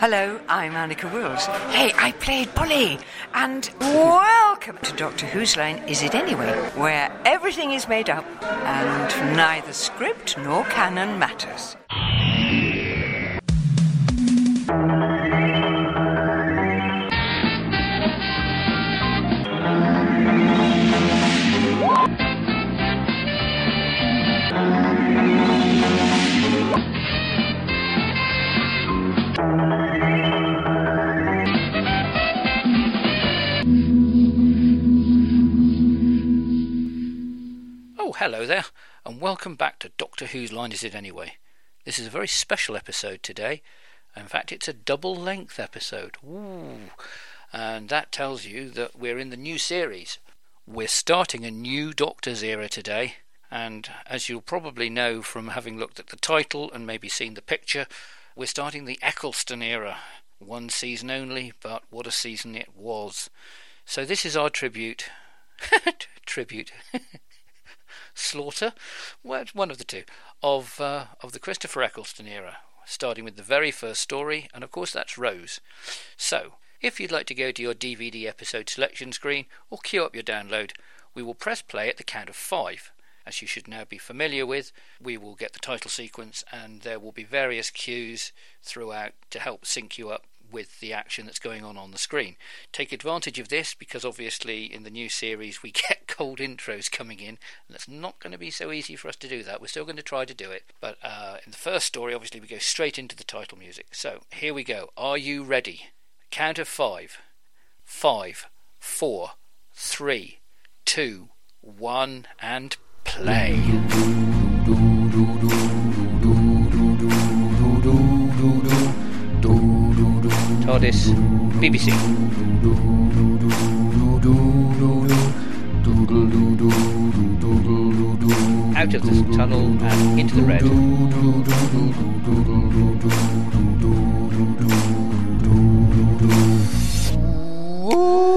Hello, I'm Anneke Wills. Hey, I played Polly. And welcome to Doctor Who's Line Is It Anyway, where everything is made up and neither script nor canon matters. Hello there, and welcome back to Doctor Who's Line Is It Anyway? This is a very special episode today. In fact, it's a double length episode. Ooh. And that tells you that we're in the new series. We're starting a new Doctor's era today, and as you'll probably know from having looked at the title and maybe seen the picture, we're starting the Eccleston era. One season only, but what a season it was. So this is our tribute. tribute. Slaughter, one of the two, of uh, of the Christopher Eccleston era, starting with the very first story, and of course that's Rose. So, if you'd like to go to your DVD episode selection screen or queue up your download, we will press play at the count of five. As you should now be familiar with, we will get the title sequence, and there will be various cues throughout to help sync you up with the action that's going on on the screen. Take advantage of this because obviously in the new series we get cold intros coming in, and it's not going to be so easy for us to do that. We're still going to try to do it, but uh, in the first story, obviously, we go straight into the title music. So here we go. Are you ready? Count of five. Five, four, three, two, one, and play. TARDIS, BBC. Out of this tunnel and into the red. Oh,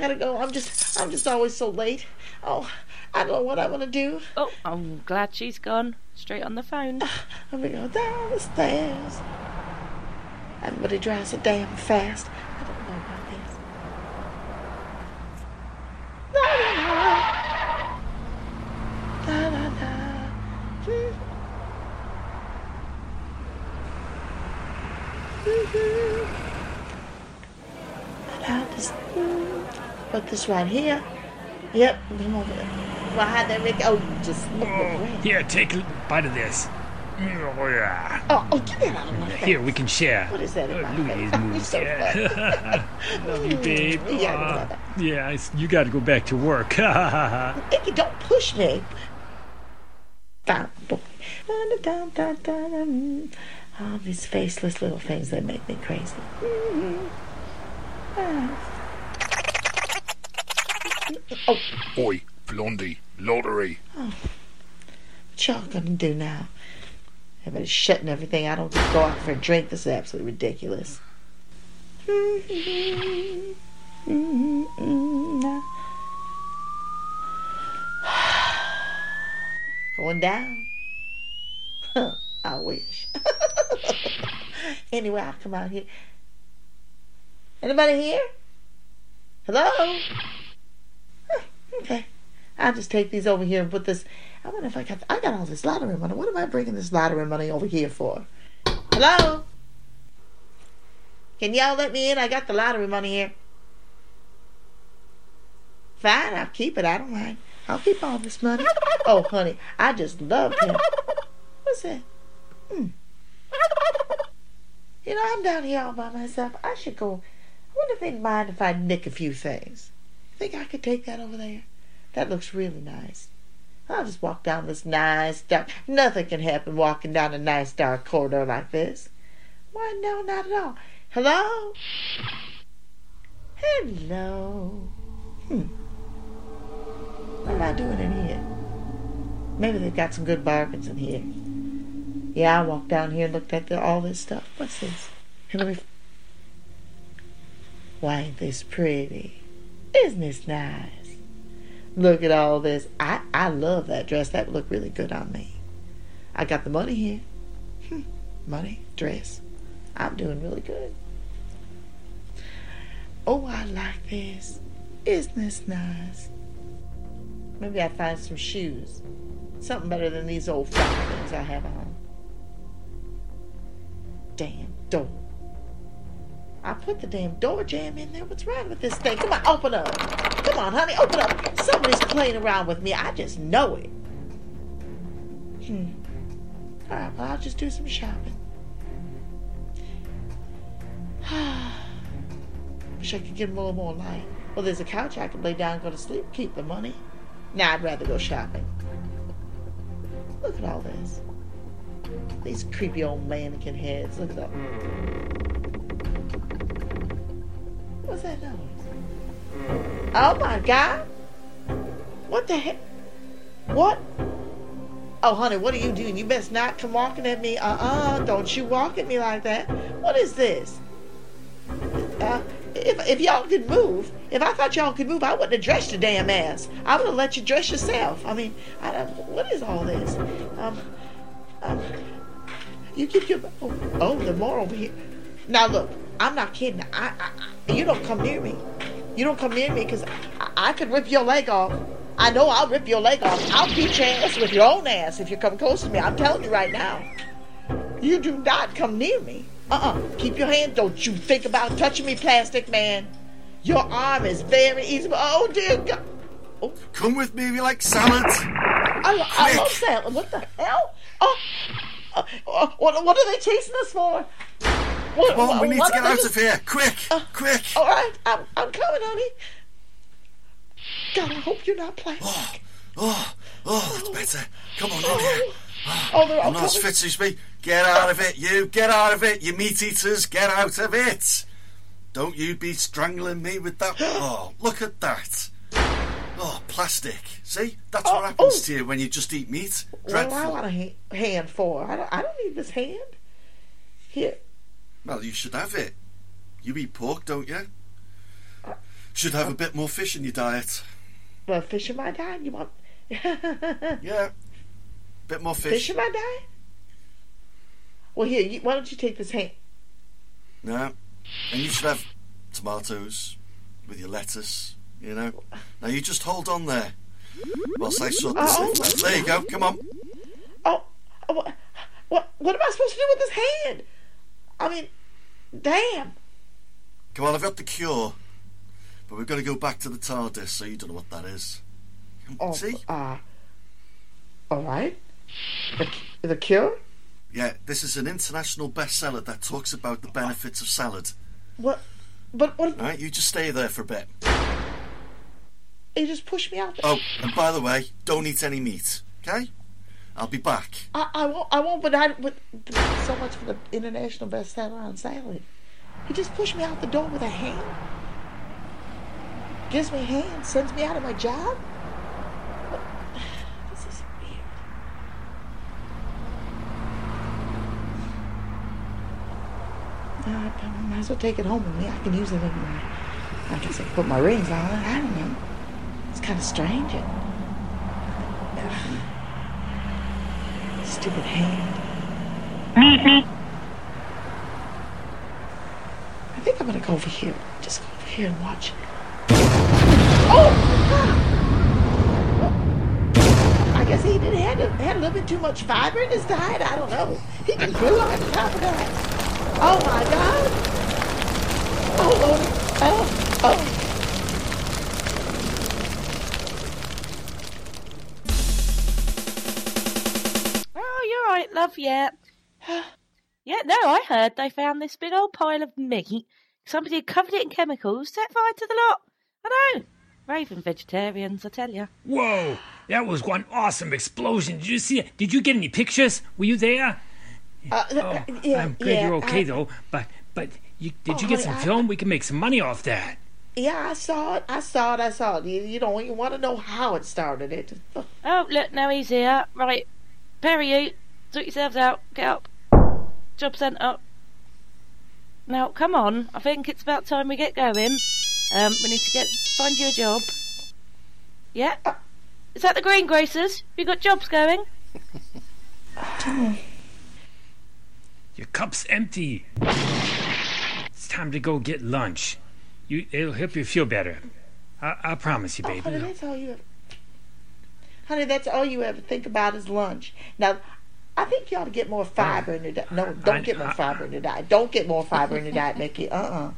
I gotta go. I'm just, I'm just always so late. Oh, I don't know what I'm gonna do. Oh, I'm glad she's gone. Straight on the phone. Ah, I'm gonna go down the stairs. Everybody drives so damn fast. I don't know about this. La, la, la. La, la, la. Hmm. Mhm. I'll just put this right here. Yep, come over there. Well, how that make? Oh, just look. Here, take a bite of this. Oh, yeah. Oh, oh, get that out of my face. Here, we can share. What is that in Oh, my look at face? these moves. You're so yeah. Love you, babe. Yeah, Ah, brother. yeah, I s- you got to go back to work. Icky, don't push me. All these faceless little things that make me crazy. Oh, Oi, Blondie, lottery. what y'all gonna do now? Everybody's shutting everything. I don't just go out for a drink. This is absolutely ridiculous. Going down. I wish. anyway, I'll come out here. Anybody here? Hello? Okay. I'll just take these over here and put this. I wonder if I got. I got all this lottery money. What am I bringing this lottery money over here for? Hello? Can y'all let me in? I got the lottery money here. Fine, I'll keep it. I don't mind. I'll keep all this money. Oh, honey, I just love him. What's that? Hmm. You know, I'm down here all by myself. I should go. I wonder if they'd mind if I nick a few things. Think I could take that over there? That looks really nice. I'll just walk down this nice dark. Nothing can happen walking down a nice dark corridor like this. Why, no, not at all. Hello? Hello. Hmm. What am I doing in here? Maybe they've got some good bargains in here. Yeah, I walked down here and looked at the, all this stuff. What's this? Here, let me. Why ain't this pretty? Isn't this nice? Look at all this. I, I love that dress. That would look really good on me. I got the money here. Hmm. Money, dress. I'm doing really good. Oh, I like this. Isn't this nice? Maybe I'd find some shoes. Something better than these old fat things I have on. Damn door. I put the damn door jam in there. What's wrong with this thing? Come on, open up. Come on, honey, open up. Somebody's playing around with me. I just know it. Hmm. All right, well, I'll just do some shopping. Wish I could get a little more light. Well, there's a couch I could lay down and go to sleep, keep the money. Nah, I'd rather go shopping. Look at all this. These creepy old mannequin heads. Look at that. What's that noise? Oh my God! What the heck? What? Oh, honey, what are you doing? You best not come walking at me. Uh-uh, don't you walk at me like that. What is this? Uh, if, if y'all could move, if I thought y'all could move, I wouldn't have dressed your damn ass. I would have let you dress yourself. I mean, I don't, what is all this? Um, um, you keep your, oh, oh, the more over here. Now look, I'm not kidding. I you don't come near me. You don't come near me because I, I could rip your leg off. I know I'll rip your leg off. I'll beat your ass with your own ass if you come close to me. I'm telling you right now. You do not come near me. Uh-uh. Keep your hand. Don't you think about touching me, plastic man. Your arm is very easy. Oh, dear God. Oh, Come with me you like salad. I, I love salad. What the hell? Oh, uh, what, what are they chasing us for? What, Come on, we need to get out of here. Quick, uh, quick. All right, I'm, I'm coming, honey. God, I hope you're not playing. Oh, oh, oh, that's oh. better. Come on in here. Oh, ah, they're all I'm not coming. Fitzusby. Get out of it, you. Get out of it, you meat eaters. Get out of it. Don't you be strangling me with that. Oh, look at that. Oh, plastic. See? That's Oh, what happens oh. to you when you just eat meat. What do I want a ha- hand for? I don't, I don't need this hand. Here. Well, you should have it. You eat pork, don't you? Should have a bit more fish in your diet. Well, fish in my diet? You want Yeah. Bit more fish fish. in my diet? Well, here, you, why don't you take this hand? No. And you should have tomatoes with your lettuce, you know. Now you just hold on there whilst I sort this Oh. oh. There you go, come on. Oh, oh, what, what, what am I supposed to do with this hand? I mean, damn. Come on, I've got the cure. But we've got to go back to the TARDIS, so you don't know what that is. Oh, See? uh, all right. The, the cure? Yeah, this is an international bestseller that talks about the benefits of salad. What? But what? Alright, you just stay there for a bit. You just pushed me out. Oh, and by the way, don't eat any meat, okay? I'll be back. I, I won't. I won't. But I. But so much for the international bestseller on salad. He just pushed me out the door with a hand. Gives me a hand. Sends me out of my job. This is weird. Uh, I might as well take it home with me. I can use it in my. I guess I can put my rings on it. I don't know. It's kind of strange. It, Stupid hand. Meet me. I think I'm gonna go over here. Just go over here and watch. Oh! I guess he didn't had, a, had a little bit too much fiber in his diet. I don't know. He can glue on top of that. Oh my God! Oh! Oh! Oh! Oh, love. Yeah. Yeah, no, I heard they found this big old pile of meat. Somebody had covered it in chemicals, set fire to the lot. I know. Raven vegetarians, I tell you. Whoa, that was one awesome explosion. Did you see it? Did you get any pictures? Were you there? Uh, uh Oh, uh, yeah, I'm glad yeah, you're okay I- though. But but you, did Oh, you get some I- film? We can make some money off that. Yeah, I saw it. I saw it. I saw it. You, you don't you want to know how it started. It. Oh, look, now he's here. Right. Pair of you, sort yourselves out. Get up. Job sent up. Now, come on. I think it's about time we get going. Um, we need to get find you a job. Yeah? Is that the greengrocers? You got jobs going? Your cup's empty. It's time to go get lunch. You, it'll help you feel better. I, I promise you, Oh, baby. honey, that's all you ever. Honey, that's all you ever think about is lunch. Now, I think you ought to get more fiber in your diet. No, don't I- get more I- fiber in your diet. Don't get more fiber in your diet, Mickey. Uh uh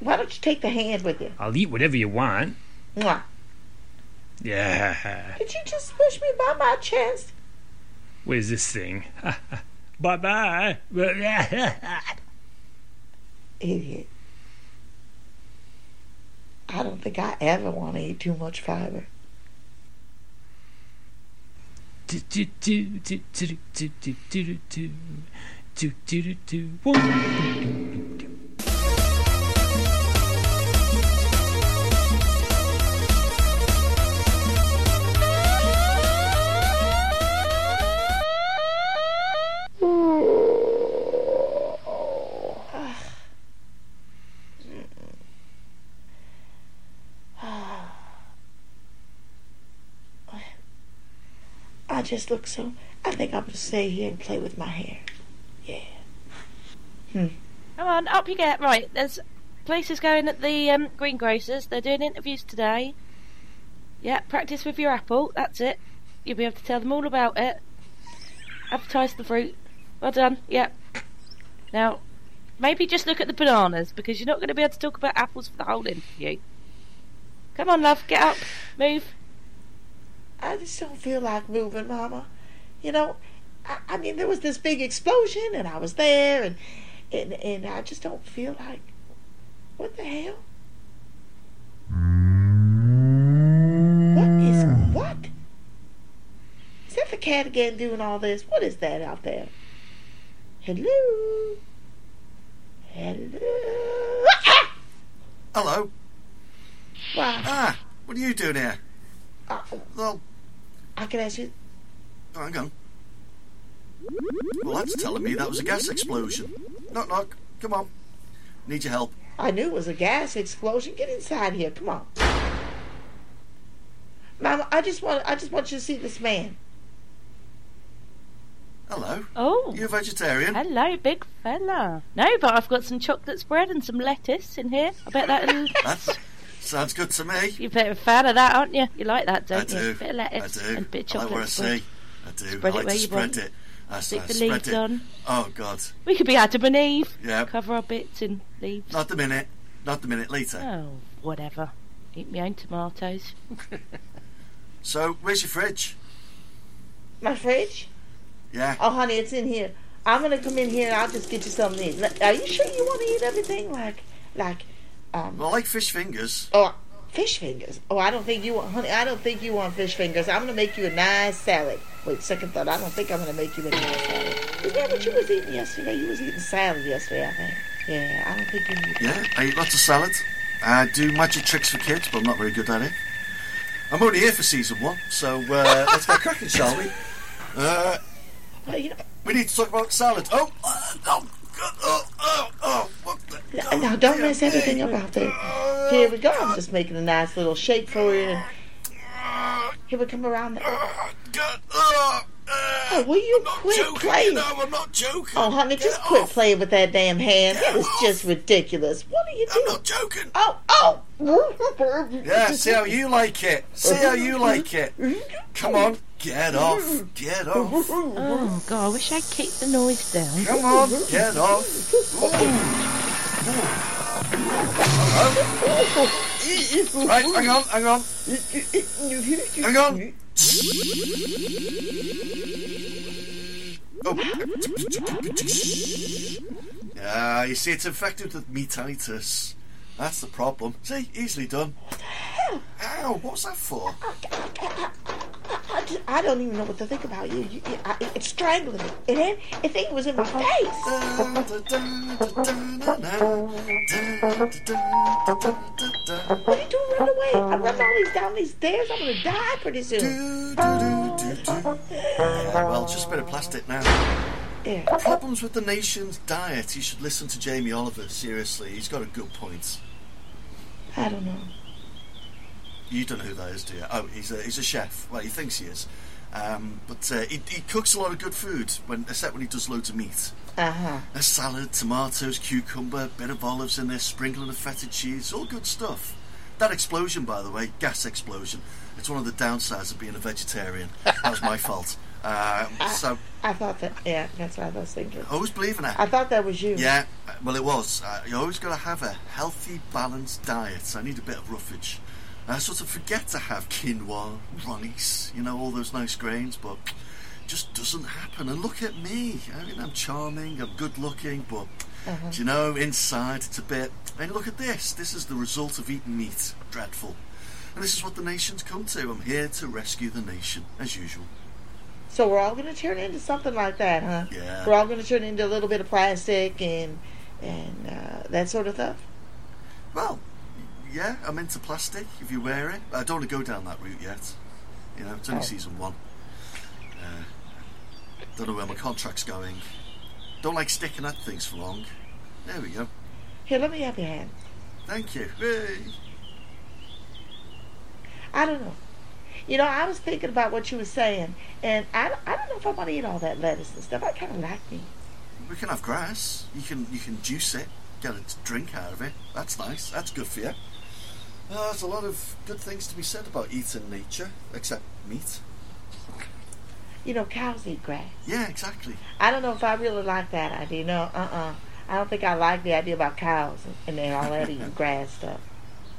Why don't you take the hand with you? I'll eat whatever you want. Mwah. Yeah. Did you just push me by my chest? Where's this thing? bye bye. Idiot. I don't think I ever want to eat too much fiber. Do do do do do do do do do do do do just look so. I think I'm gonna stay here and play with my hair. Yeah. Hmm. Come on, up you get. Right, there's places going at the um, greengrocers. They're doing interviews today. Yeah, practice with your apple. That's it. You'll be able to tell them all about it. Advertise the fruit. Well done. Yeah. Now, maybe just look at the bananas because you're not going to be able to talk about apples for the whole interview. Come on, love. Get up. Move. I just don't feel like moving, Mama. You know, I, I mean, there was this big explosion, and I was there, and and and I just don't feel like. What the hell? What is what? Is that the cat again doing all this? What is that out there? Hello. Hello. Ah! Hello. Wow. Ah, what are you doing here? Uh, Well, I can ask you. oh, hang on. Well, that's telling me that was a gas explosion. Knock, knock. Come on. Need your help. I knew it was a gas explosion. Get inside here. Come on. Mama, I just want I just want you to see this man. Hello. Oh. You a vegetarian? Hello, big fella. No, but I've got some chocolate spread and some lettuce in here. I bet that'll. That sounds good to me. You're a bit of a fan of that, aren't you? You like that, don't I you? do. Bit of lettuce I do. and a bit of I like what I chocolate spread. see. I do. Spread I it where to you spread want. it. I, Stick I the spread leaves it. on. Oh God. We could be Adam and Eve. Yeah. Cover our bits in leaves. Not the minute. Not the minute. Later. Oh, whatever. Eat my own tomatoes. So, where's your fridge? My fridge? Yeah. Oh, honey, it's in here. I'm gonna come in here and I'll just get you something to eat. Are you sure you want to eat everything? Like, like, um, I like fish fingers. oh, fish fingers. Oh, I don't think you want, honey. I don't think you want fish fingers. I'm gonna make you a nice salad. Wait, second thought. I don't think I'm gonna make you a nice salad. Is that what you was eating yesterday? You was eating salad yesterday, I think. Yeah, I don't think you need. Yeah, I eat lots of salad. I do magic tricks for kids, but I'm not very good at it. I'm only here for season one, so uh, let's get cracking, shall we? Uh, Well, you know, we need to talk about salad. Oh, uh, oh, God, oh, oh, oh, what the? now, now don't mess everything up out there. Here we go. I'm just making a nice little shake for you. And here we come around. The, Oh, God, will you I'm not quit joking, playing? You know, I'm not joking. Oh, honey, Get just quit off. playing with that damn hand. That is off. just ridiculous. What are you doing? I'm not joking. Oh, oh! Yeah, see how you like it. See how you like it. Come on, get off. Get off. Oh, God, I wish I'd keep the noise down. Come on, get off. Hello? Right, hang on, hang on. Hang on. Oh. Ah, you see, it's infected with meatitis. That's the problem. See, easily done. Ow, what's that for? I, just, I don't even know what to think about you. you, you I, it's strangling me. It ain't. I think it was in my uh-huh. face. What are you doing? Run away! I'm running all these down these stairs. I'm gonna die pretty soon. Well, just a bit of plastic now. Yeah. Problems with the nation's diet. You should listen to Jamie Oliver. Seriously, he's got a good point. I don't know. You don't know who that is, do you? Oh, he's a he's a chef. Well, he thinks he is, um, but uh, he, he cooks a lot of good food. When except when he does loads of meat. Uh huh. A salad, tomatoes, cucumber, bit of olives in there, sprinkling of feta cheese, all good stuff. That explosion, by the way, gas explosion. It's one of the downsides of being a vegetarian. That was my fault. Um, so I thought that. Yeah, that's what I was thinking. always believe in it. I thought that was you. Yeah, uh, well, it was. Uh, you always got to have a healthy, balanced diet. I need a bit of roughage. I sort of forget to have quinoa, rice, you know, all those nice grains, but it just doesn't happen. And look at me. I mean, I'm charming, I'm good looking, but do you know, inside it's a bit. And look at this. This is the result of eating meat. Dreadful. And this is what the nation's come to. I'm here to rescue the nation, as usual. So we're all going to turn into something like that, huh? Yeah. We're all going to turn into a little bit of plastic and and uh, that sort of stuff. Well, yeah, I'm into plastic if you wear it. I don't want to go down that route yet. You know, it's only Oh. season one. Uh, don't know where my contract's going. Don't like sticking at things for long. There we go. Here, let me have your hand. Thank you. Hey. I don't know. You know, I was thinking about what you were saying, and I, don't- I don't know if I want to eat all that lettuce and stuff. I kind of like me. We can have grass. You can you can juice it, get a drink out of it. That's nice. That's good for you. Uh, there's a lot of good things to be said about eating nature, except meat. You know, cows eat grass. Yeah, exactly. I don't know if I really like that idea. No, uh-uh. I don't think I like the idea about cows and they're all that eating grass stuff.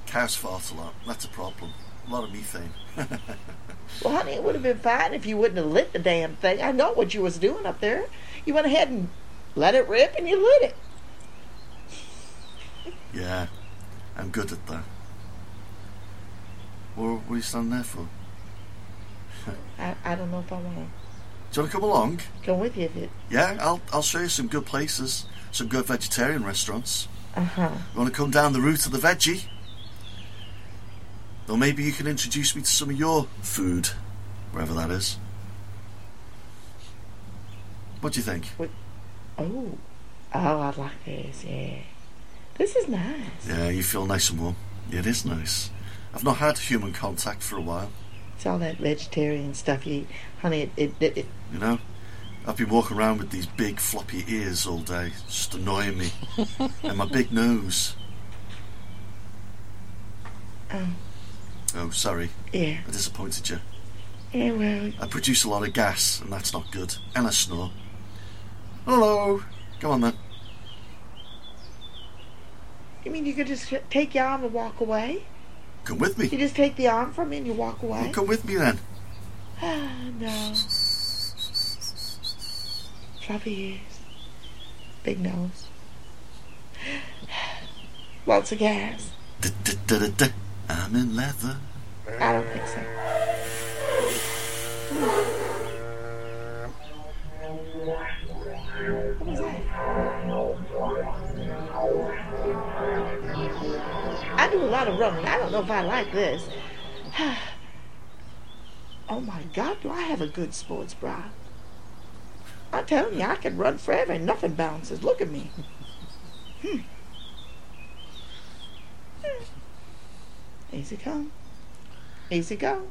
Cows fart a lot. That's a problem. A lot of methane. Well, honey, it would have been fine if you wouldn't have lit the damn thing. I know what you was doing up there. You went ahead and let it rip and you lit it. Yeah, I'm good at that. What, what are you standing there for? I, I don't know if I want to Do you want to come along? go with you. Yeah, I'll I'll show you some good places, some good vegetarian restaurants. Uh-huh. You want to come down the route of the veggie? Or maybe you can introduce me to some of your food, wherever that is. What do you think? Oh. Oh, I like this, yeah. This is nice. Yeah, you feel nice and warm. Yeah, it is nice. I've not had human contact for a while. It's all that vegetarian stuff you eat. Honey, it, it, it, it You know, I've been walking around with these big floppy ears all day, just annoying me, and my big nose. Oh. Oh, sorry, yeah. I disappointed you. Yeah, well, I produce a lot of gas, and that's not good. And I snore. Hello. Come on then. you mean you could just take your arm and walk away? Come with me. You just take the arm from me and you walk away? Well, come with me then. Ah, no. Floppy ears. Big nose. Lots of gas. I'm in leather. I don't think so. Lot of running. I don't know if I like this. oh my God, do I have a good sports bra? I'm telling you, I can run forever and nothing bounces. Look at me. Hmm. Hmm. Easy come. Easy go.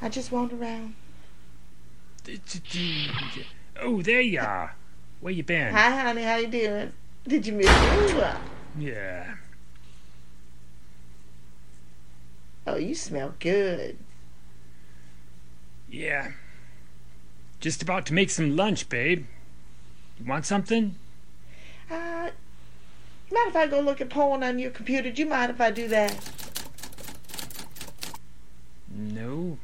I just wander around. Oh, there you are. Where you been? Hi, honey. How you doing? Did you miss me? Yeah. Oh, you smell good. Yeah. Just about to make some lunch, babe. You want something? Uh, mind if I go look at porn on your computer? Do you mind if I do that? No.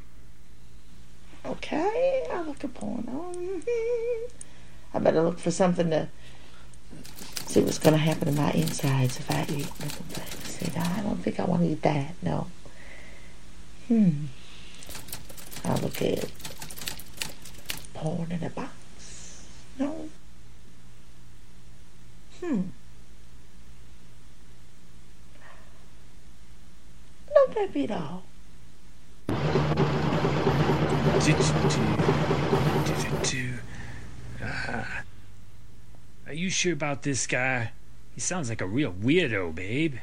Okay, I'll look at porno. Mhm. I better look for something to see what's going to happen to my insides if I eat little things. See, now, I don't think I want to eat that. No. Hmm. I'll look at porn in a box. No. Hmm. No, that be all. Ah. Are you sure about this guy? He sounds like a real weirdo, babe.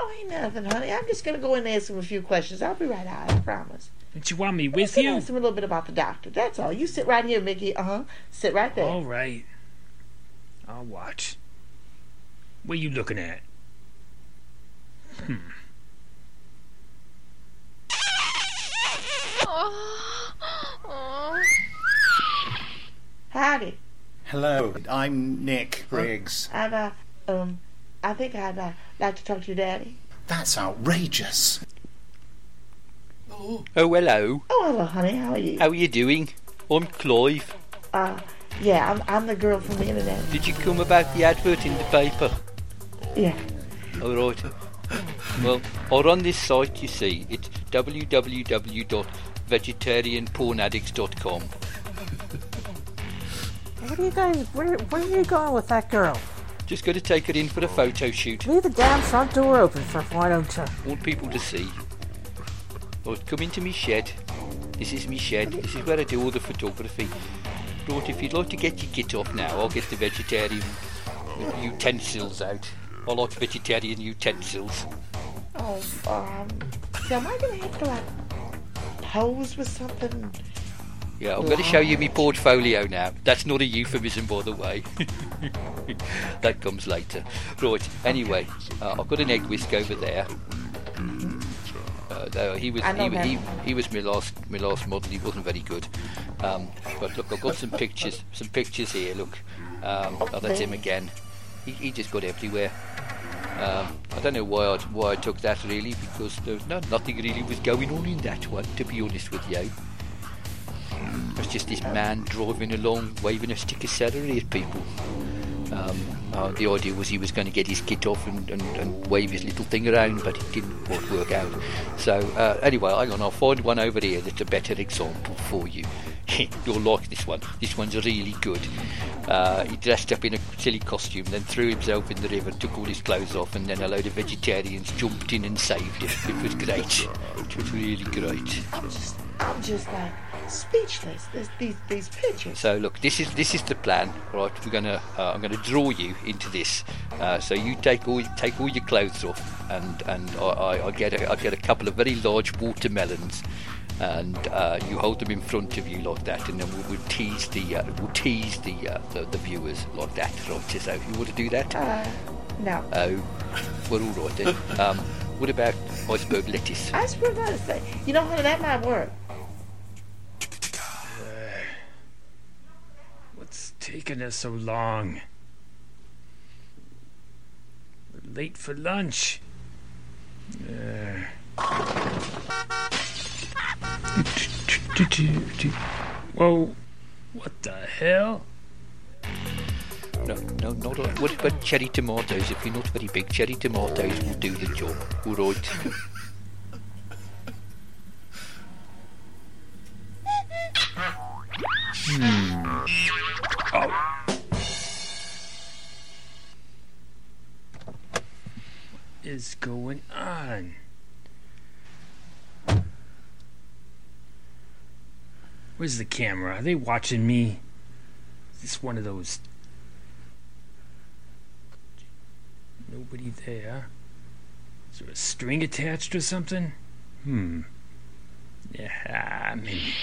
Oh, ain't nothing, honey. I'm just gonna go in and ask him a few questions. I'll be right out. I promise. Don't you want me I'm with you? ask him a little bit about the doctor. That's all. You sit right here, Mickey. Uh huh. Sit right there. All right. I'll watch. What are you looking at? Hmm. Howdy. Hello, I'm Nick Briggs. I'd uh, um, I think I'd uh, like to talk to your daddy. That's outrageous. Oh, hello. Oh, hello, honey. How are you? How are you doing? I'm Clive. Uh, yeah, I'm I'm the girl from the internet. Did you come about the advert in the paper? Yeah. All right. Well, or on this site, you see. It's www.vegetarianpornaddicts.com. What are you guys? Where, where are you going with that girl? Just got to take her in for a photo shoot. Leave the damn front door open for why don't you? want people to see. Right, come into me shed. This is me shed. This is where I do all the photography. Right, if you'd like to get your kit off now, I'll get the vegetarian utensils out. I like vegetarian utensils. Oh, um, so am I gonna have to like pose with something? Yeah, I'm going to show you my portfolio now. That's not a euphemism, by the way. that comes later. Right. Anyway, uh, I've got an egg whisk over there. Uh, though he was he, he, he was my last my last model. He wasn't very good. Um, but look, I've got some pictures some pictures here. Look, um, oh, that's him again. He, he just got everywhere. Um, I don't know why I, why I took that really because there was no nothing really was going on in that one. To be honest with you. Was just this man driving along, waving a stick of celery at people. Um, uh, the idea was he was going to get his kit off and, and, and wave his little thing around, but it didn't quite work out. So uh, anyway, hang on, I'll find one over here that's a better example for you. You'll like this one. This one's really good. Uh, he dressed up in a silly costume, then threw himself in the river, took all his clothes off, and then a load of vegetarians jumped in and saved him. It was great. It was really great. I'm just, I'm just like speechless. There's these these pictures. So look, this is this is the plan, right? We're gonna uh, I'm gonna draw you into this. Uh, so you take all take all your clothes off, and and I, I, I get a, I get a couple of very large watermelons, and uh, you hold them in front of you like that, and then we'll, we'll tease the uh, we'll tease the, uh, the the viewers like that, right? So you want to do that? Uh, no. Oh, well, all right then. Um, what about iceberg lettuce? I swear to God, it's- you know, honey, that might work. Taking us so long? We're late for lunch. Uh. Whoa, what the hell? No, no, not all. What about cherry tomatoes? If you're not very big, cherry tomatoes will do the job. All right. is going on? Where's the camera? Are they watching me? Is this one of those? Nobody there. Is there a string attached or something? Hmm. Yeah, maybe.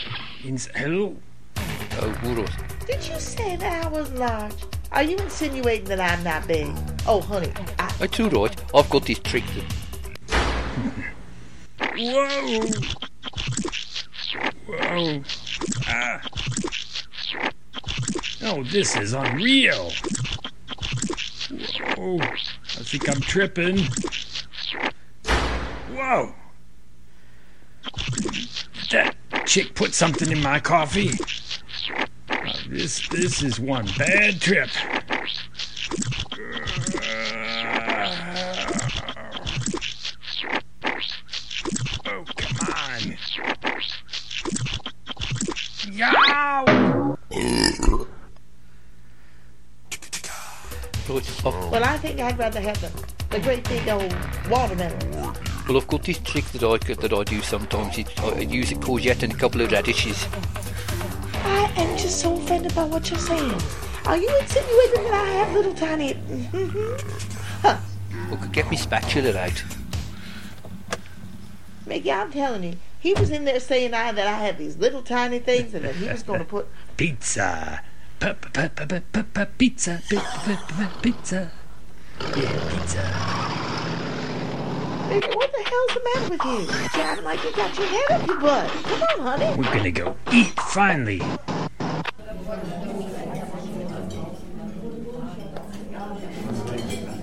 Ins- Hello? Oh, all right. Did you say that I was large? Are you insinuating that I'm not big? Oh, honey, I, It's all right. I've got this trick. Whoa! Whoa! Ah! Oh, this is unreal! Whoa! I think I'm tripping. Whoa! That chick put something in my coffee. This this is one bad trip. Oh, come on. Yow! Right, Well, I think I'd rather have the, the great big old watermelon. well, I've got this trick that I could- that I do sometimes. It, I use it courgette and a couple of radishes. I just so offended by what you're saying. Are you insinuating that I have little tiny? Mm-hmm. I could get me spatula out. Mickey, I'm telling you, he was in there saying I that I had these little tiny things and that he was going to put. Pizza. Pizza. Pizza. Yeah, pizza. Mickey, what the hell's the matter with you? Sounding like you got your head up your butt. Come on, honey. We're gonna go eat finally.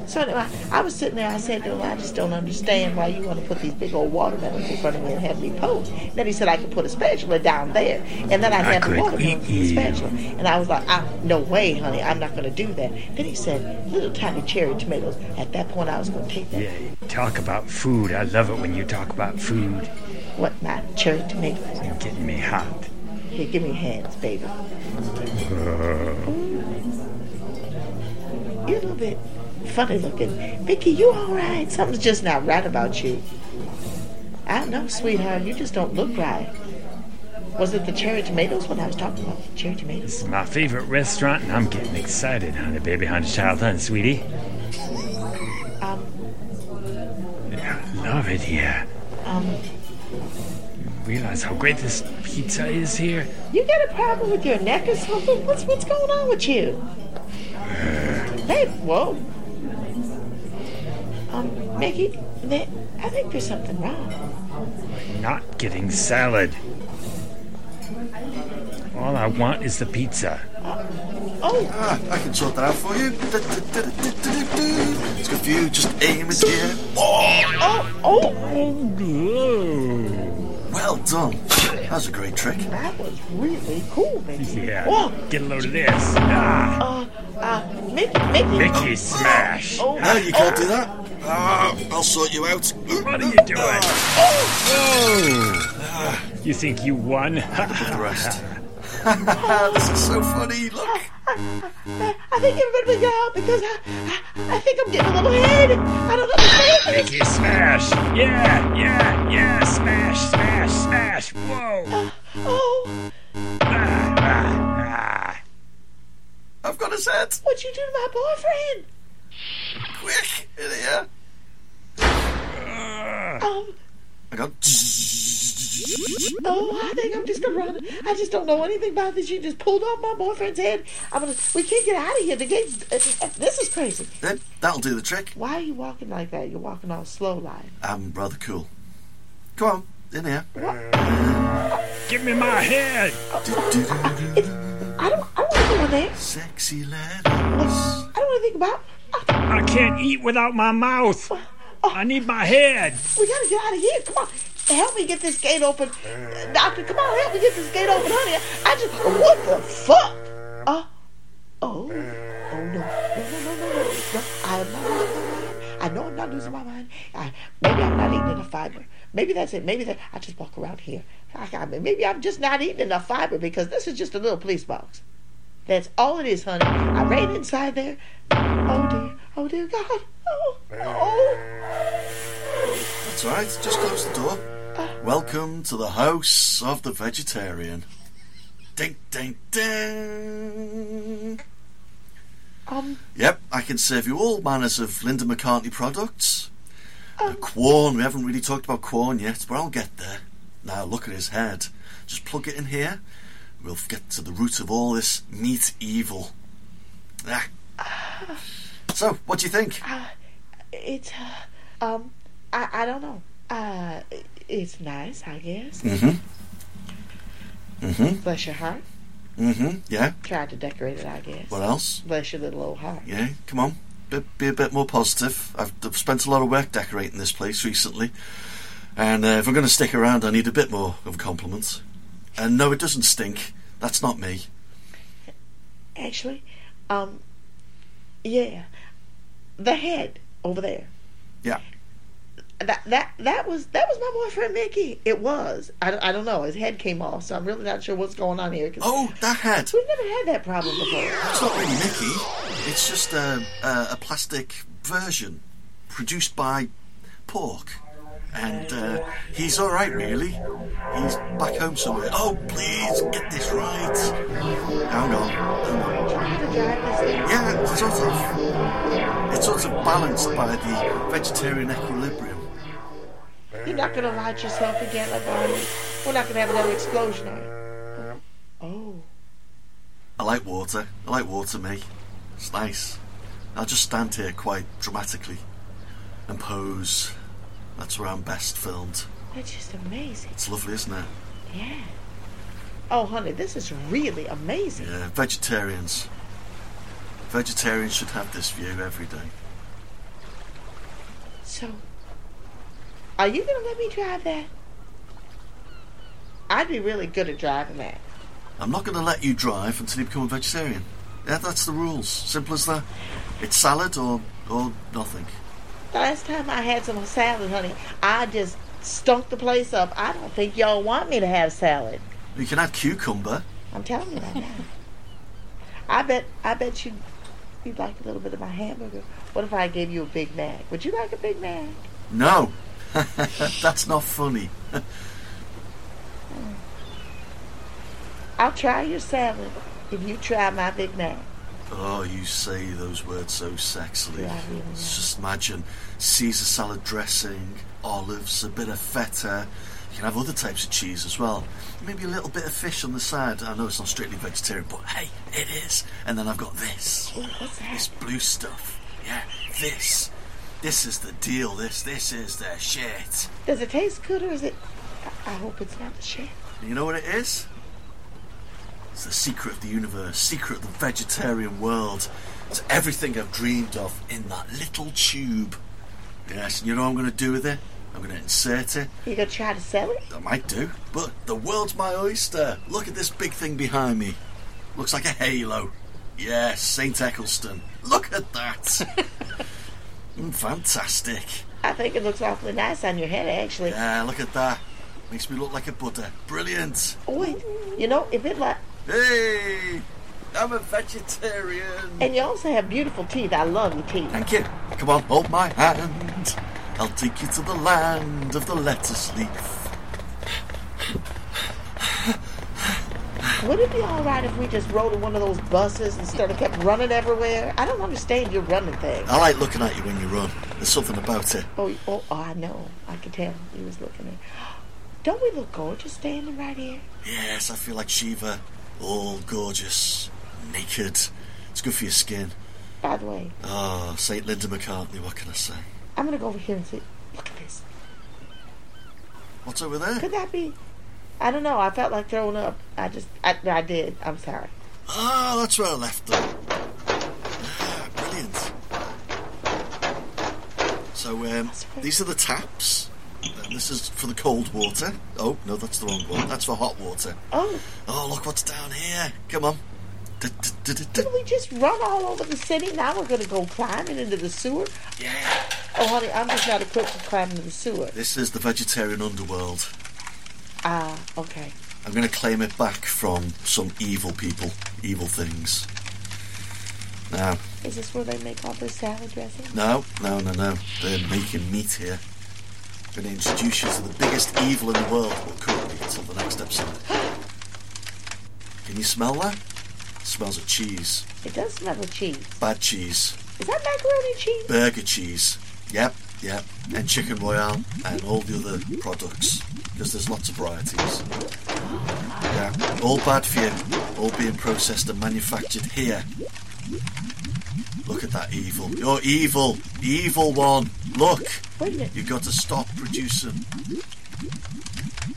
So anyway, I was sitting there. I said to him, I just don't understand why you want to put these big old watermelons in front of me and have me pose. Then he said I could put a spatula down there, and then I'd I have the watermelons the spatula. And I was like, ah, no way, honey, I'm not going to do that. Then he said, little tiny cherry tomatoes. At that point, I was going to take them. Yeah, talk about food. I love it when you talk about food. What, my cherry tomatoes? You're getting me hot. Here, give me your hands, baby. You're a little bit funny looking. Vicky, you all right? Something's just not right about you. I don't know, sweetheart. You just don't look right. Was it the cherry tomatoes What I was talking about the cherry tomatoes? This is my favorite restaurant, and I'm getting excited, honey, baby, honey, child, honey, sweetie. Um, I love it here. um, Realize how great this pizza is here? you got a problem with your neck or something? What's what's going on with you? Hey, whoa. Um, Mickey, I think there's something wrong. Not getting salad. All I want is the pizza. Oh, Ah, I can sort that out for you. It's good for you. Just aim it here. Oh! Oh, oh, oh! Well done. That was a great trick. That was really cool, Mickey. Yeah. Whoa. Get a load of this. Ah, Uh, uh, Mickey, Mickey. Mickey smash. Oh, No, you can't do that. Ah, I'll sort you out. What are you doing? Whoa! You think you won? The rest. this is so funny. Look. I think everybody get out because I, I, I think I'm getting a little head. I don't understand. Mickey smash. Yeah, yeah, yeah. Smash, smash, smash. Whoa. Oh, Ah, ah, ah. I've got a set. what'd you do to my boyfriend? Quick, in here. Um, I got. oh, I think I'm just gonna run. I just don't know anything about this. You just pulled off my boyfriend's head. I'm gonna. We can't get out of here. The gate's. Uh, this is crazy. Then that'll do the trick. Why are you walking like that? You're walking all slow like. I'm rather cool. Come on, in here. Give me my head. I don't. I don't want to go in there. Sexy ladies. I don't want to think about. I can't eat without my mouth. I need my head. We gotta get out of here. Come on. Help me get this gate open. Uh, Doctor, come on, help me get this gate open, honey. I just. What the fuck? Uh. Oh. Oh, no. No, no, no, no, no. no. I am not losing my mind. I know I'm not losing my mind. I, maybe I'm not eating enough fiber. Maybe that's it. Maybe that. I just walk around here. I, I mean, maybe I'm just not eating enough fiber because this is just a little police box. That's all it is, honey. I ran inside there. Oh, dear. Oh, dear God. Oh. Oh. That's right. Just close the door. Welcome to the house of the vegetarian. Ding, ding, ding. Um. Yep, I can serve you all manners of Linda McCartney products. Uh, Quorn, we haven't really talked about corn yet, but I'll get there. Now look at his head. Just plug it in here. We'll get to the root of all this meat evil. Ah. So, what do you think? Uh, it's uh, um, I I don't know. Uh, it's nice, I guess. Mm-hmm. Mm-hmm. Bless your heart. Mm-hmm. Yeah. Tried to decorate it, I guess. What else? Bless your little old heart. Yeah, come on. Be, be a bit more positive. I've, I've spent a lot of work decorating this place recently. And uh, if I'm going to stick around, I need a bit more of a compliment. And no, it doesn't stink. That's not me. Actually, um, yeah, the head over there. Yeah. That that that was that was my boyfriend Mickey. It was. I, don't- I don't know. His head came off, so I'm really not sure what's going on here. 'cause Oh, that head. we've never had that problem before. It's not really Mickey. It's just a, a, a plastic version produced by Pork. And uh, he's all right, really. He's back home somewhere. Oh, please get this right. Hang on. Hang on. Trying to drive this. Yeah, it's sort of. It's sort of balanced by the vegetarian equilibrium. You're not gonna light yourself again, like Barney. We're not gonna have another explosion, are you? Oh. I like water. I like water, me. It's nice. I'll just stand here quite dramatically and pose. That's where I'm best filmed. That's just amazing. It's lovely, isn't it? Yeah. Oh, honey, this is really amazing. Yeah, vegetarians. Vegetarians should have this view every day. So, are you gonna let me drive that? I'd be really good at driving that. I'm not going to let you drive until you become a vegetarian. Yeah, that's the rules. Simple as that. It's salad or or nothing. The last time I had some salad, honey, I just stunk the place up. I don't think y'all want me to have salad. You can have cucumber. I'm telling you that now. I bet, I bet you, you'd like a little bit of my hamburger. What if I gave you a Big Mac? Would you like a Big Mac? No, that's not funny. I'll try your salad if you try my Big Mac. Oh, you say those words so sexily. Yeah, really. Just imagine Caesar salad dressing, olives, a bit of feta. Can have other types of cheese as well. Maybe a little bit of fish on the side. I know it's not strictly vegetarian, but hey, it is. And then I've got this. This blue stuff. Yeah, this. This is the deal. This, this is the shit. Does it taste good or is it? I, I hope it's not the shit. You know what it is? It's the secret of the universe, secret of the vegetarian world. It's everything I've dreamed of in that little tube. Yes, and you know what I'm going to do with it? I'm going to insert it. You gonna try to sell it? I might do, but the world's my oyster. Look at this big thing behind me. Looks like a halo. Yes, St. Eccleston. Look at that. Mm, fantastic. I think it looks awfully nice on your head, actually. Yeah, look at that. Makes me look like a Buddha. Brilliant. Oh, wait, you know, if it like, Hey, I'm a vegetarian. and you also have beautiful teeth. I love your teeth. Thank you. Come on, hold my hand. I'll take you to the land of the lettuce leaf. Would it be all right if we just rode in one of those buses instead of kept running everywhere? I don't understand your running thing. I like looking at you when you run. There's something about it. Oh, oh, oh, I know. I could tell he was looking at. Don't we look gorgeous standing right here? Yes, I feel like Shiva. All gorgeous, naked. It's good for your skin. By the way, ah, Oh, St. Linda McCartney, what can I say? I'm gonna go over here and see. Look at this. What's over there? Could that be? I don't know. I felt like throwing up. I just, I, I did. I'm sorry. Oh, that's where I left them. Ah, Brilliant. So, um, these are the taps. This is for the cold water. Oh, no, that's the wrong one. That's for hot water. Oh, Oh, look what's down here. Come on. Didn't we just run all over the city? Now we're gonna go climbing into the sewer. Yeah. Oh, honey, I'm just not equipped to climb into the sewer. This is the vegetarian underworld. Ah, okay. I'm going to claim it back from some evil people, evil things. Now, Is this where they make all their salad dressing? no, no, no, no. They're making meat here. I'm going to introduce you to the biggest evil in the world. Well, could be until the next episode. Can you smell that? It smells of cheese. It does smell of cheese. Bad cheese. Is that macaroni cheese? Burger cheese. Yep, yep. And chicken royale and all the other products. Because there's lots of varieties. Yeah, all bad for you. All being processed and manufactured here. Look at that evil. You're evil. Evil one. Look. Wait a minute. You've got to stop producing.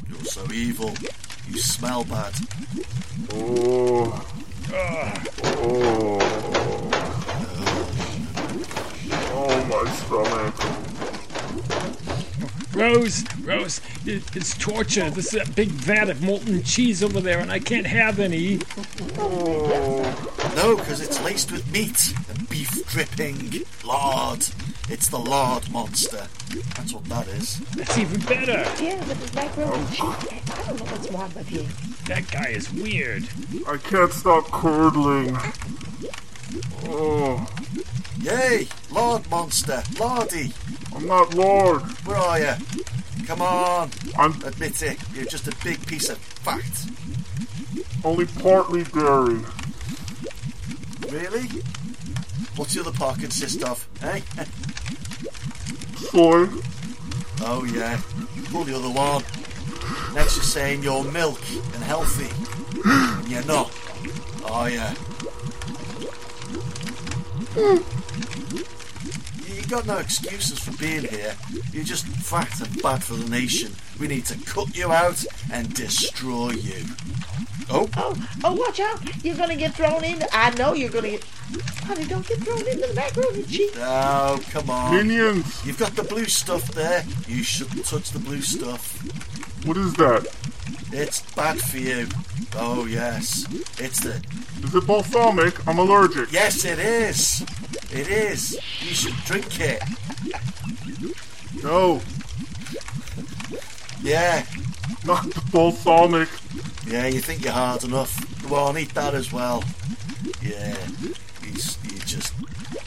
You're so evil. You smell bad. Oh, my stomach. Rose, Rose, it, it's torture. There's a big vat of molten cheese over there, and I can't have any. No, because it's laced with meat and beef dripping. Lard. It's the lard monster. That's what that is. That's even better. Yeah, but the macaroni and cheese. I don't know what's wrong with you. That guy is weird. I can't stop curdling. Oh, Yay! Lord monster. Lordy! I'm not Lord. Where are you? Come on. I'm Admit it. You're just a big piece of fat. only partly dairy. Really? What's the other part consist of? Eh? Soy. Oh yeah. Pull the other one. Next you're saying you're milk and healthy. And you're not. Oh yeah. You got no excuses for being here. You're just fat and bad for the nation. We need to cut you out and destroy you. Oh, Oh, oh, watch out. You're going to get thrown in. I know you're going to get. Honey, don't get thrown into the macaroni and cheese. oh, come on. Minions. You've got the blue stuff there. You shouldn't touch the blue stuff. What is that? It's bad for you. Oh yes. It's the Is it balsamic? I'm allergic. Yes, it is. It is. You should drink it. No, Yeah. not the balsamic. Yeah, you think you're hard enough. Go on, eat that as well. Yeah. He's, you're just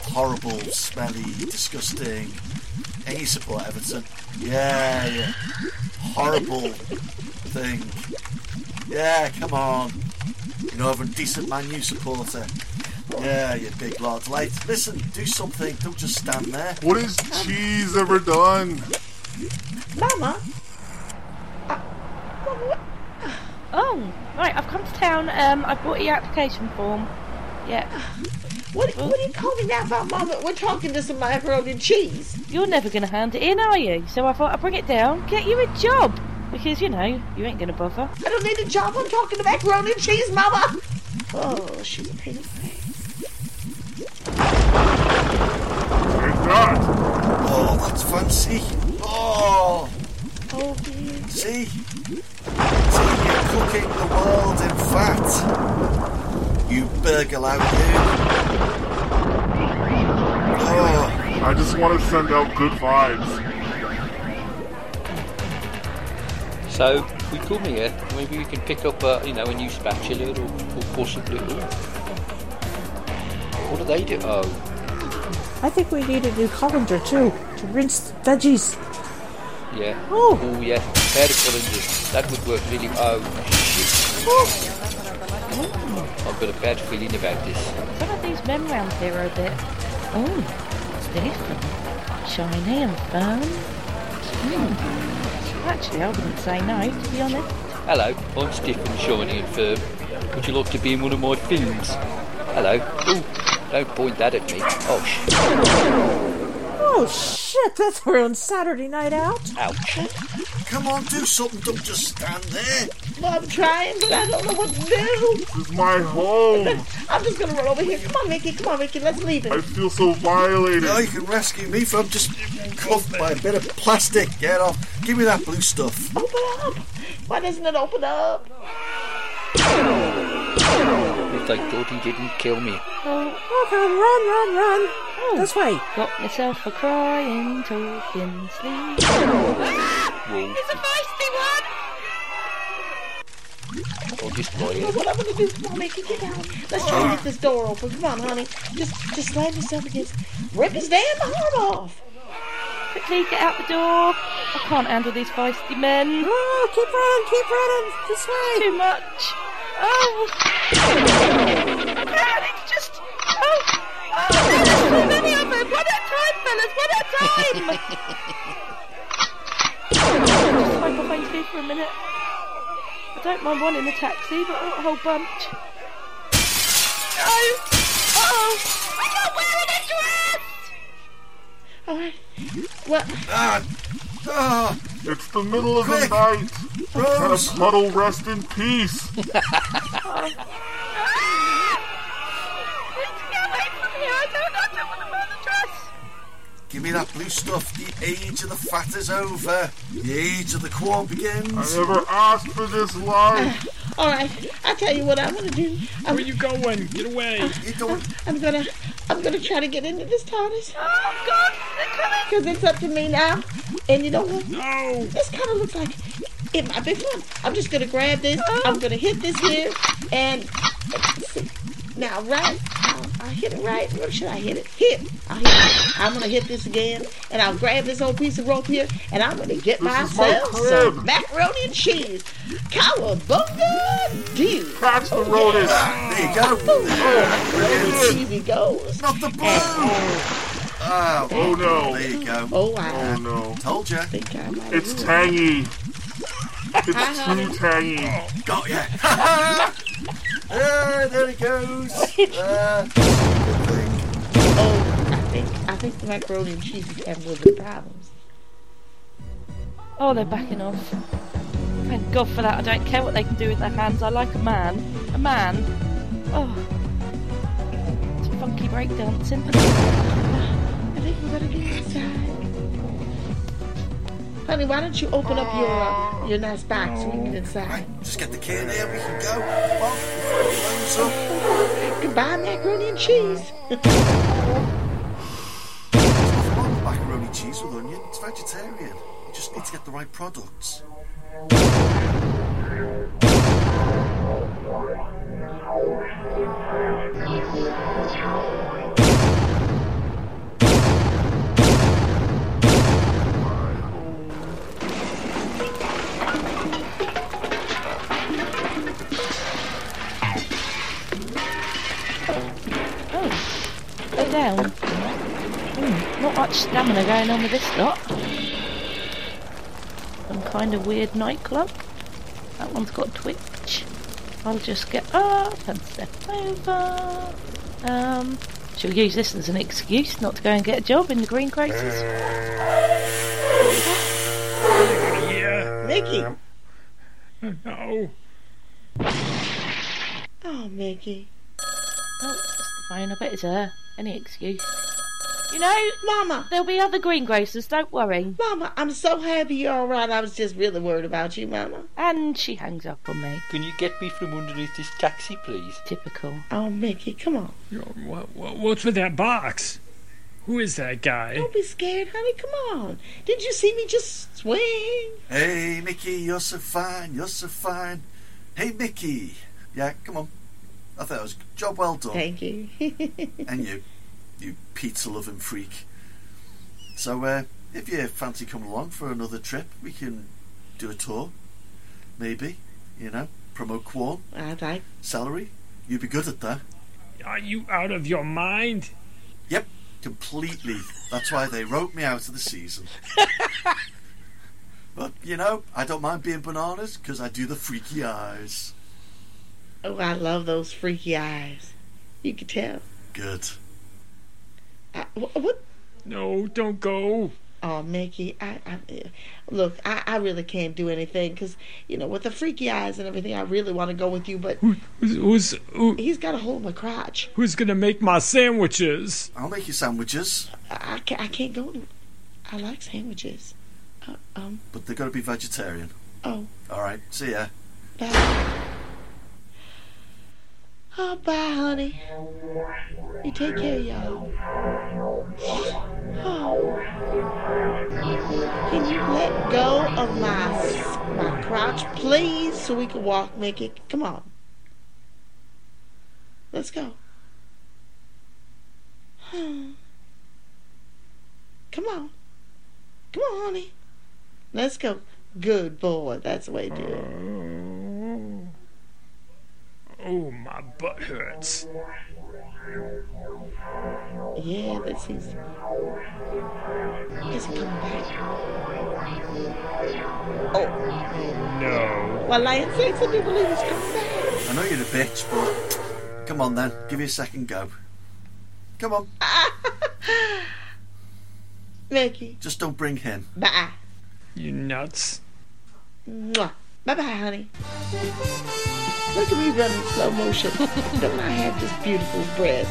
horrible, smelly, disgusting. And you support Everton. Yeah, yeah. Horrible thing. Yeah, come on. You know, I'm a decent Man U supporter. Yeah, you big lord. Like, listen, do something. Don't just stand there. What has cheese ever done? Mama. Oh, right, I've come to town. Um, I've brought your application form. Yeah, What, what are you calling that about, Mama? We're talking to some macaroni and cheese. you're never going to hand it in, are you? So I thought I'd bring it down, get you a job. Because, you know, you ain't going to bother. I don't need a job. I'm talking to macaroni and cheese, Mama. Oh, she's a pain in the ass. Take that. Oh, that's fancy. Oh, Oh, dear. see? See, you're cooking the world in fat. You burgle out, you. Oh, I just want to send out good vibes. So we come here. Maybe we can pick up, uh, you know, a new spatula or, or possibly. What do they do? Oh, I think we need a new colander too to rinse the veggies. yeah. Oh. Oh, yeah. Hair colanders. That would work really. Oh, shit. I've got a bad feeling about this. Some of these men round here are a bit. Oh, what's this? Shiny and firm. Hmm. Actually, I wouldn't say no, to be honest. Hello, I'm stiff and shiny and firm. Would you like to be in one of my films? Hello. Oh, don't point that at me. Oh, sh- Oh shit, that's ruined Saturday night out. ouch. Come on, do something. Don't just stand there. Well, I'm trying, but I don't know what to do. This is my home. I'm just gonna run over here. Come on, Mickey. Come on, Mickey. Let's leave it. I feel so violated. No, you can rescue me from just cuffed by a bit of plastic. Get off. Give me that blue stuff. Open up. Why doesn't it open up? If they thought he didn't kill me. Oh, okay, run, run, run. Oh, This way. got myself a crying, talking, sleep. Whoa. It's a feisty one! I'll just buy Oh, it. what I'm gonna do? Come on, Mickey. Get down. Let's try to get this door open. Come on, honey. Just, just slam yourself against. Rip his damn heart off. Quickly, get out the door. I can't handle these feisty men. Oh, keep running, keep running. This way. Too much. Oh! Man, it's just. Oh! Oh! There's too many of them! One at a time, fellas! One at a time! for a minute. I don't mind one in a taxi, but not a whole bunch. No! Oh! I'm not wearing a dress! All right. Well, Ah, ah, It's the middle of the Quick. night. Can a Rose. puddle rest in peace? Get away from here! I don't, I don't want to wear the dress! Give me that blue stuff. The age of the fat is over. The age of the corn begins. I never asked for this life. All right, I'll tell you what I'm gonna do. I'm, Where you going? Get away. Uh, you don't. Uh, I'm gonna, I'm gonna try to get into this TARDIS Oh God, they're coming! because it's up to me now. And you know what? No. This kind of looks like it might be fun. I'm just gonna grab this. I'm oh. gonna hit this here, and let's see. Now right. I'll, I'll hit it right. Where should I hit it? Hit. I'll hit it. I'm gonna hit this again, and I'll grab this old piece of rope here, and I'm gonna get is my myself crib. some macaroni and cheese. Cowabunga deal. Catch the rodent. There you go. Oh, here he goes. Not the blue. Ah, oh, Oh no. there you go. Oh, oh I Oh no. Told you. I It's tangy. It's too tangy. Oh. Got ya. Ah, there he goes. Uh, Oh, I think I think the macaroni and cheese is having a little bit of problems. Oh, they're backing off. Thank God for that. I don't care what they can do with their hands. I like a man. A man. Oh. It's funky breakdancing. I think we're gonna get inside. Honey, why don't you open up your uh, your nice box so we can get inside? right, just get the can there. We can go. Come on. Close up. Goodbye, macaroni and cheese. Macaroni cheese with onion. It's vegetarian. You just need to get the right products. Down. Hmm, not much stamina going on with this lot. Some kind of weird nightclub. That one's got twitch. I'll just get up and step over. Um, she'll use this as an excuse not to go and get a job in the green craters. Yeah. Mickey. No. Oh, Mickey. Oh, that's the phone. I bet it's her. Any excuse. You know, Mama. there'll be other greengrocers, don't worry. Mama, I'm so happy you're all right. I was just really worried about you, Mama. And she hangs up on me. Can you get me from underneath this taxi, please? Typical. Oh, Mickey, come on. What, what, what's with that box? Who is that guy? Don't be scared, honey. Come on. Didn't you see me just swing? Hey, Mickey, you're so fine. You're so fine. Hey, Mickey. Yeah, come on. I thought it was job well done. Thank you. and you, you pizza loving freak. So, uh, if you fancy coming along for another trip, we can do a tour. Maybe, you know, promote corn, I'd like. celery. You'd be good at that. Are you out of your mind? Yep, completely. That's why they wrote me out of the season. but, you know, I don't mind being bananas because I do the freaky eyes. Oh, I love those freaky eyes. You can tell. Good. I, wh- what? No, don't go. Oh, Mickey, I, I look. I, I really can't do anything because you know with the freaky eyes and everything. I really want to go with you, but Who, who's, who's, who, he's got a hold of my crotch. who's gonna make my sandwiches? I'll make you sandwiches, I, I can't. I can't go. I like sandwiches. Uh, um. but they've got to be vegetarian. Oh. All right, see ya. Bye. Oh, bye, honey. You take care, y'all. Oh. Can you let go of my my crotch, please, so we can walk, Mickey? Come on. Let's go. Come on. Come on, honey. Let's go. Good boy. That's the way to do it. Oh. Oh, my butt hurts. Yeah, that seems. Is it coming back? Oh, No. well, Lion Sakes, I do believe it's coming back. I know you're a bitch, but come on then, give you a second go. Come on, Mickey, just don't bring him. bye. You nuts. Mwah. Bye bye, honey. Look at me running slow motion. Don't I have this beautiful breast?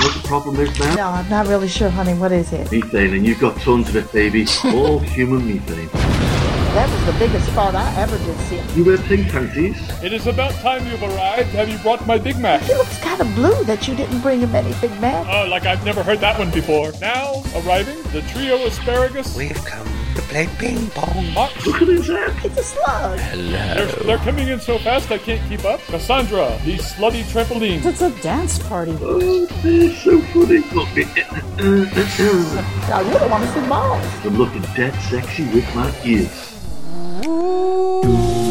What the problem is now? No, I'm not really sure, honey. What is it? Methane, and you've got tons of it, baby. All human methane. That was the biggest fart I ever did see. You wear pink panties? It is about time you've arrived. Have you brought my Big Mac? He looks kind of blue that you didn't bring him any Big Mac. Oh, like I've never heard that one before. Now, arriving, the trio asparagus. We've come to play ping pong. What? Look at his head. It's a slug. They're, they're coming in so fast I can't keep up. Cassandra, the slutty trampoline. It's a dance party. Oh, they're so funny. Look, me. I really want to see balls. I'm looking dead sexy with my ears. Right,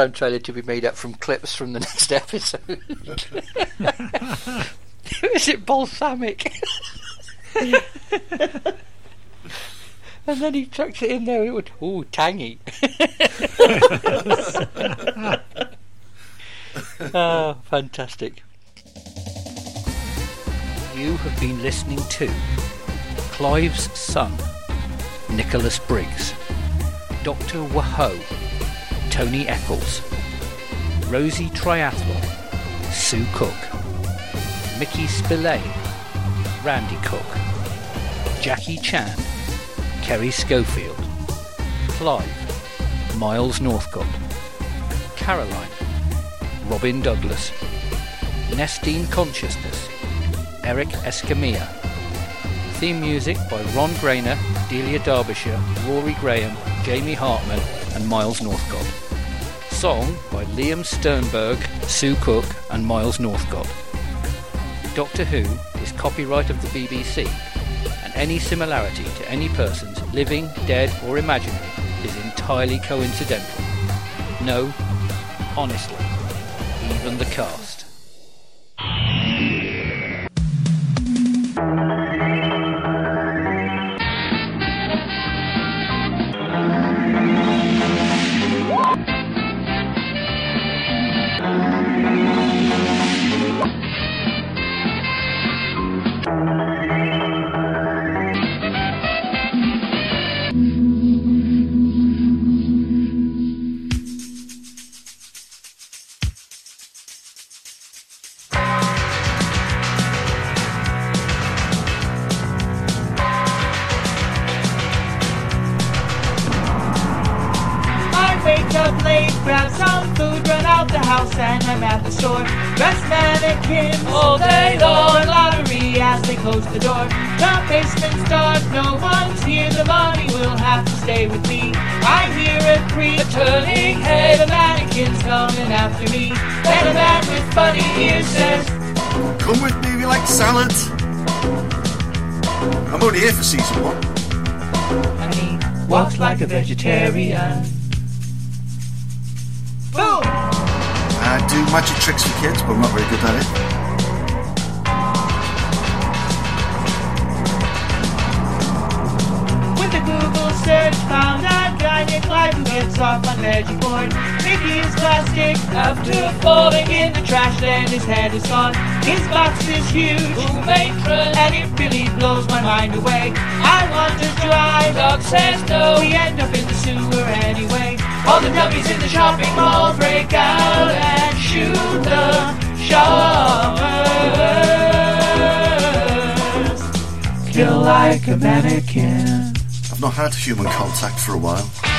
next time trailer to be made up from clips from the next episode. Is it balsamic? and then he chucks it in there and it would, ooh, tangy. oh, fantastic. You have been listening to Clive's son, Nicholas Briggs, Dr. Waho, Tony Eccles, Rosie Triathlon, Sue Cook, Mickey Spillane, Randy Cook, Jackie Chan, Kerry Schofield, Clive, Miles Northcott, Caroline, Robin Douglas, Nestene Consciousness, Eric Escamilla. Theme music by Ron Grainer, Delia Derbyshire, Rory Graham, Jamie Hartman, and Miles Northcott. Song by Liam Sternberg, Sue Cook, and Miles Northcott. Doctor Who is copyright of the BBC, and any similarity to any persons, living, dead, or imaginary, is entirely coincidental. No, honestly, even the cast. Search, found named Clive who gets off on board. Maybe it's plastic after falling in the trash, then his head is gone. His box is huge, Ooh, matron, and it really blows my mind away. I want to drive, dog says no. We end up in the sewer anyway. All the dummies in the shopping mall break out and shoot the shoppers. Kill like a mannequin. I've not had human contact for a while.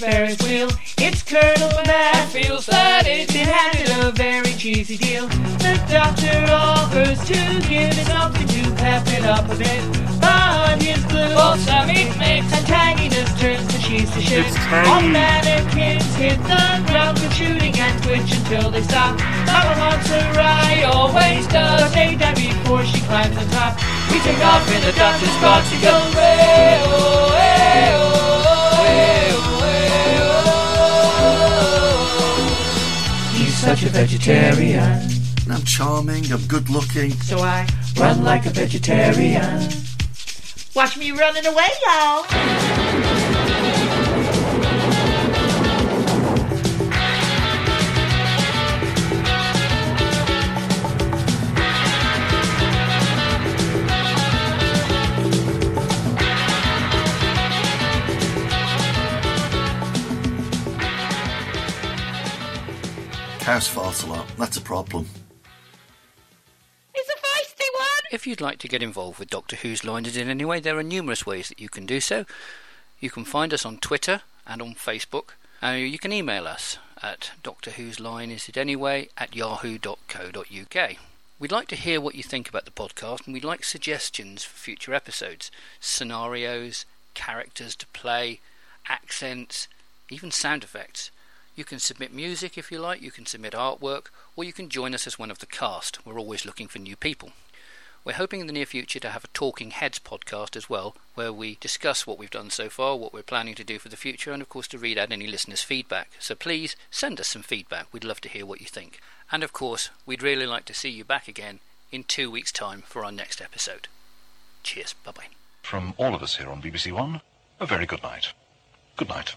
Ferris wheel. It's Colonel Matt feels that it's been handed a very cheesy deal. The doctor offers to give it something to pep it up a bit. But his blue balsamic mix antagonist turns the cheese to shit. All mannequins hit the ground with shooting and twitch until they stop. Mama wants a ride, always does. They die before she climbs on top. We take off in the doctor's box to go way such a vegetarian. I'm charming, I'm good looking. So I run like a vegetarian. Watch me running away, y'all. Cows fart a lot. That's a problem. It's a feisty one. If you'd like to get involved with Doctor Who's Line Is It Anyway, there are numerous ways that you can do so. You can find us on Twitter and on Facebook. Uh, you can email us at Doctor Who's Line Is It Anyway at yahoo.co.uk. We'd like to hear what you think about the podcast and we'd like suggestions for future episodes, scenarios, characters to play, accents, even sound effects. You can submit music if you like, you can submit artwork, or you can join us as one of the cast. We're always looking for new people. We're hoping in the near future to have a Talking Heads podcast as well, where we discuss what we've done so far, what we're planning to do for the future, and of course to read out any listeners' feedback. So please send us some feedback. We'd love to hear what you think. And of course, we'd really like to see you back again in two weeks' time for our next episode. Cheers. Bye bye. From all of us here on BBC One, a very good night. Good night.